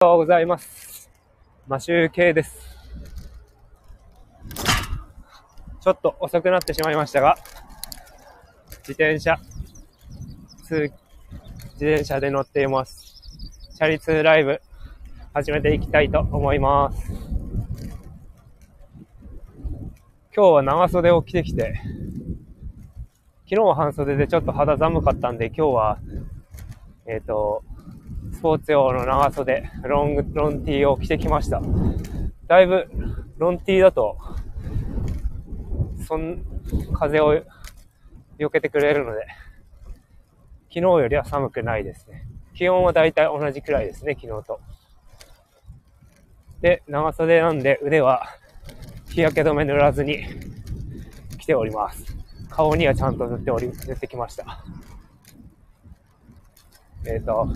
おはようございます。マシューケです。ちょっと遅くなってしまいましたが、自転車、通、自転車で乗っています。チャリ通ライブ、始めていきたいと思います。今日は長袖を着てきて、昨日は半袖でちょっと肌寒かったんで、今日は、えっ、と、スポーツ用の長袖、ロング、ロンティーを着てきました。だいぶ、ロンティーだと、そん、風を避けてくれるので、昨日よりは寒くないですね。気温はだいたい同じくらいですね、昨日と。で、長袖なんで腕は日焼け止め塗らずに着ております。顔にはちゃんと塗っており、塗ってきました。えっ、と、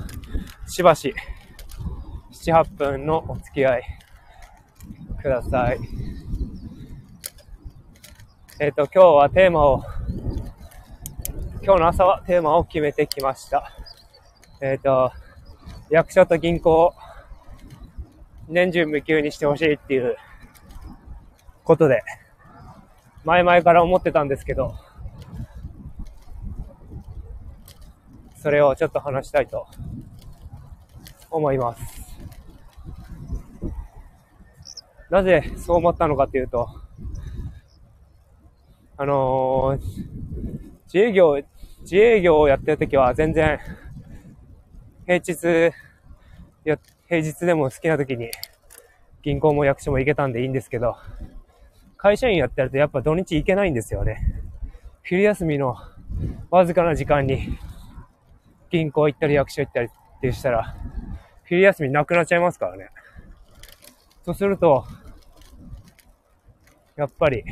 しばし、7、8分のお付き合いください。えっ、と、今日はテーマを、今日の朝はテーマを決めてきました。えっ、と、役所と銀行を年中無休にしてほしいっていうことで、前々から思ってたんですけど、それをちょっと話したいと思います。なぜそう思ったのかというと、あのー自営業、自営業をやってるときは全然、平日、や、平日でも好きなときに銀行も役所も行けたんでいいんですけど、会社員やってるとやっぱ土日行けないんですよね。昼休みのわずかな時間に銀行行ったり役所行ったりってしたら、昼休みなくなっちゃいますからね。そうすると、やっぱり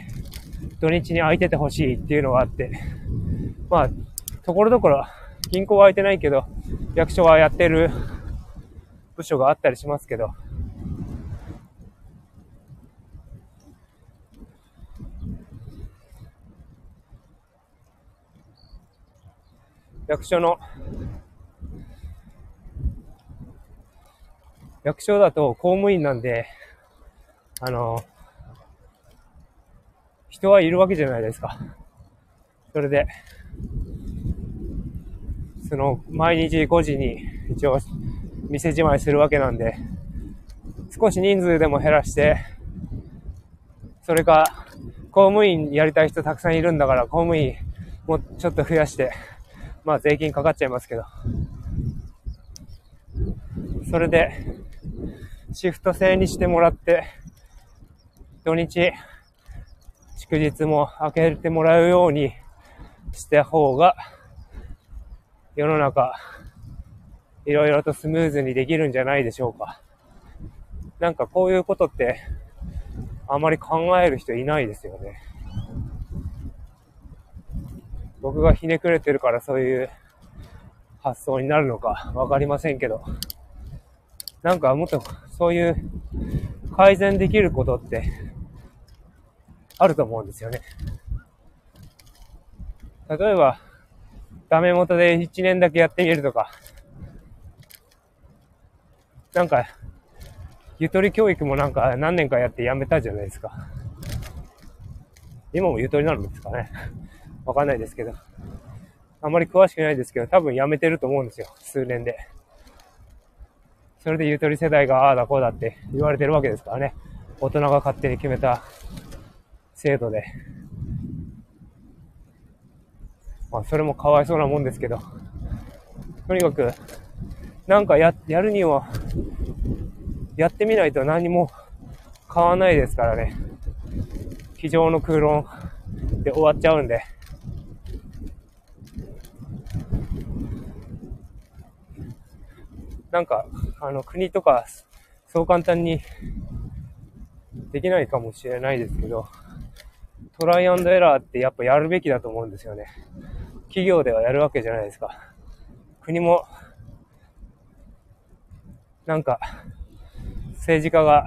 土日に空いててほしいっていうのがあって、まあ、ところどころ銀行は空いてないけど、役所はやってる部署があったりしますけど、役所の役所だと公務員なんで、あの、人はいるわけじゃないですか。それで、その、毎日5時に一応店じまいするわけなんで、少し人数でも減らして、それか、公務員やりたい人たくさんいるんだから、公務員もちょっと増やして、まあ税金かかっちゃいますけど、それで、シフト制にしてもらって、土日、祝日も開けてもらうようにした方が、世の中、いろいろとスムーズにできるんじゃないでしょうか。なんかこういうことって、あまり考える人いないですよね。僕がひねくれてるからそういう発想になるのかわかりませんけど、なんかもっとそういう改善できることってあると思うんですよね。例えば、ダメ元で1年だけやってみるとか、なんか、ゆとり教育もなんか何年かやってやめたじゃないですか。今もゆとりなのですかね。わかんないですけど。あんまり詳しくないですけど、多分やめてると思うんですよ。数年で。それでゆとり世代がああだこうだって言われてるわけですからね。大人が勝手に決めた制度で。まあ、それもかわいそうなもんですけど。とにかく、なんかや、やるには、やってみないと何も変わらないですからね。机上の空論で終わっちゃうんで。なんか、あの、国とか、そう簡単にできないかもしれないですけど、トライアンドエラーってやっぱやるべきだと思うんですよね。企業ではやるわけじゃないですか。国も、なんか、政治家が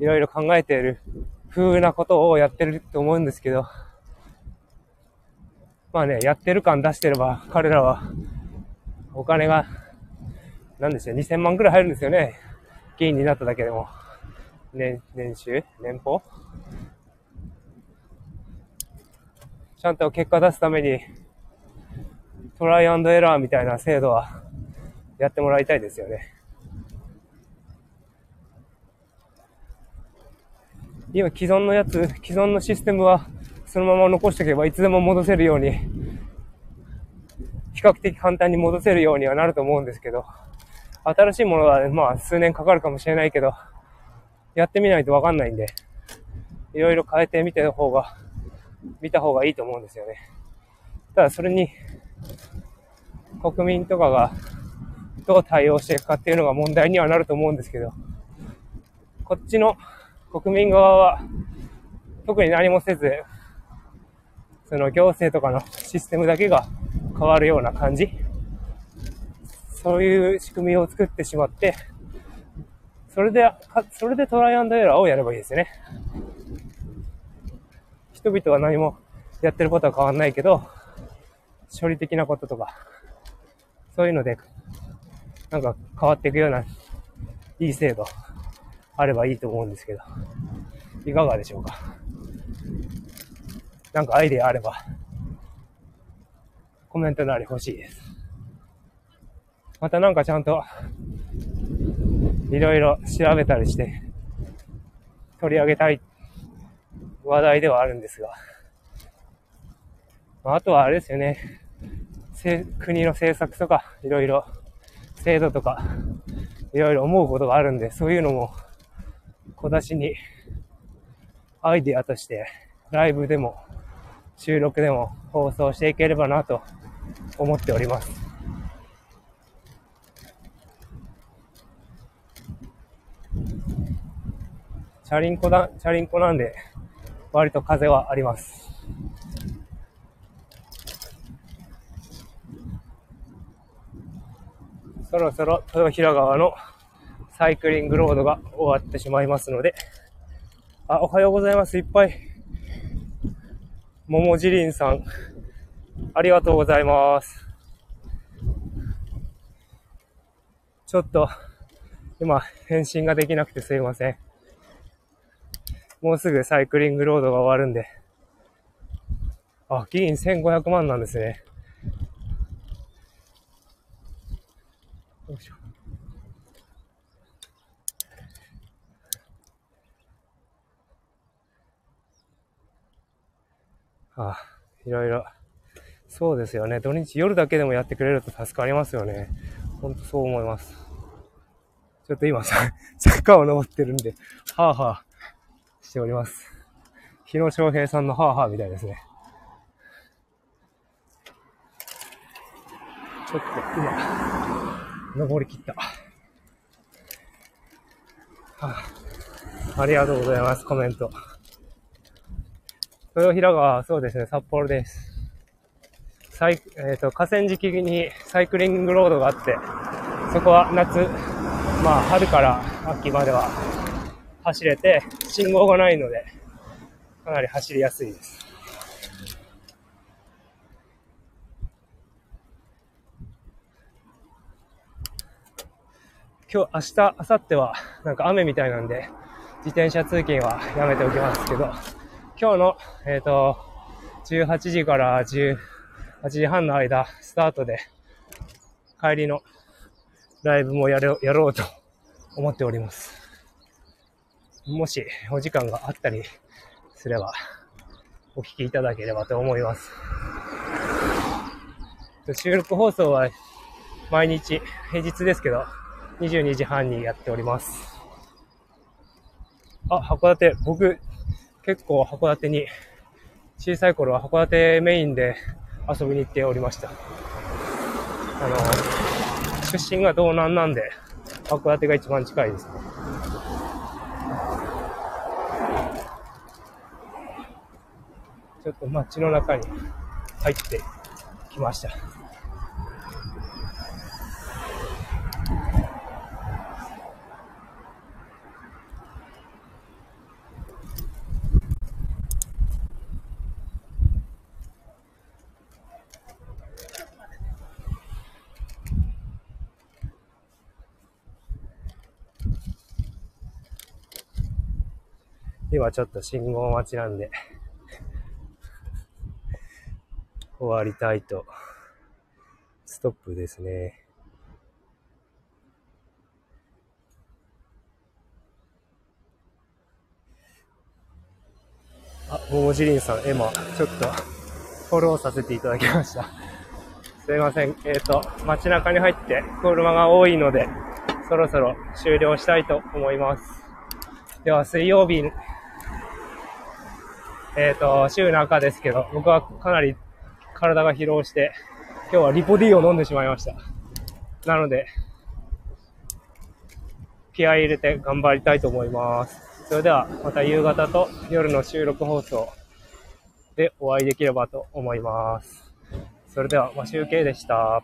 いろいろ考えている風なことをやってると思うんですけど、まあね、やってる感出してれば、彼らは、お金が、なんでしょう、2000万くらい入るんですよね。議員になっただけでも、年、年収？年俸？ちゃんと結果出すために、トライアンドエラーみたいな制度はやってもらいたいですよね。今既存のやつ、既存のシステムはそのまま残しておけばいつでも戻せるように、比較的簡単に戻せるようにはなると思うんですけど、新しいものはまあ数年かかるかもしれないけど、やってみないとわかんないんで、いろいろ変えてみての方が、見た方がいいと思うんですよね。ただそれに、国民とかがどう対応していくかっていうのが問題にはなると思うんですけど、こっちの国民側は特に何もせず、その行政とかのシステムだけが変わるような感じそういう仕組みを作ってしまって、それで、それでトライアンドエラーをやればいいですよね。人々は何もやってることは変わんないけど、処理的なこととか、そういうので、なんか変わっていくような、いい制度、あればいいと思うんですけど、いかがでしょうか。なんかアイデアあれば、コメントなり欲しいです。またなんかちゃんと、いろいろ調べたりして、取り上げたい話題ではあるんですが、あとはあれですよね、国の政策とか、いろいろ制度とか、いろいろ思うことがあるんで、そういうのも小出しにアイデアとしてライブでも収録でも放送していければなと思っております。チャリンコだ、チャリンコなんで割と風はあります。そろそろ豊平川のサイクリングロードが終わってしまいますので、あ、おはようございます。いっぱい。桃じりんさん、ありがとうございます。ちょっと、今、返信ができなくてすいません。もうすぐサイクリングロードが終わるんで。あ、議員1500万なんですね。よいしょ。あ、いろいろ。そうですよね。土日夜だけでもやってくれると助かりますよね。ほんとそう思います。ちょっと今さ、坂を登ってるんで、はぁはぁしております。日野翔平さんのはぁはぁみたいですね。ちょっと今、登り切った。はあ、ありがとうございます、コメント。豊平川、そうですね、札幌です。サイ、えっ、ー、と、河川敷にサイクリングロードがあって、そこは夏、まあ、春から秋までは走れて、信号がないので、かなり走りやすいです。今日、明日、明後日は、なんか雨みたいなんで、自転車通勤はやめておきますけど、今日の、えっ、ー、と、18時から18時半の間、スタートで、帰りのライブもやろやろうと思っております。もしお時間があったりすれば、お聞きいただければと思います。収録放送は毎日、平日ですけど、22時半にやっております。あ、函館、僕、結構函館に、小さい頃は函館メインで遊びに行っておりました。あの、出身が道南なんで、函館が一番近いですね。ちょっと街の中に入ってきました。今ちょっと信号待ちなんで。終わりたいと。ストップですね。あ、ももじりんさん、今、ちょっと、フォローさせていただきました。すいません。えっ、ー、と、街中に入って車が多いので、そろそろ終了したいと思います。では、水曜日、えっ、ー、と、週中ですけど、僕はかなり体が疲労して、今日はリポ D を飲んでしまいました。なので、気合い入れて頑張りたいと思います。それではまた夕方と夜の収録放送でお会いできればと思います。それでは、ま集計でした。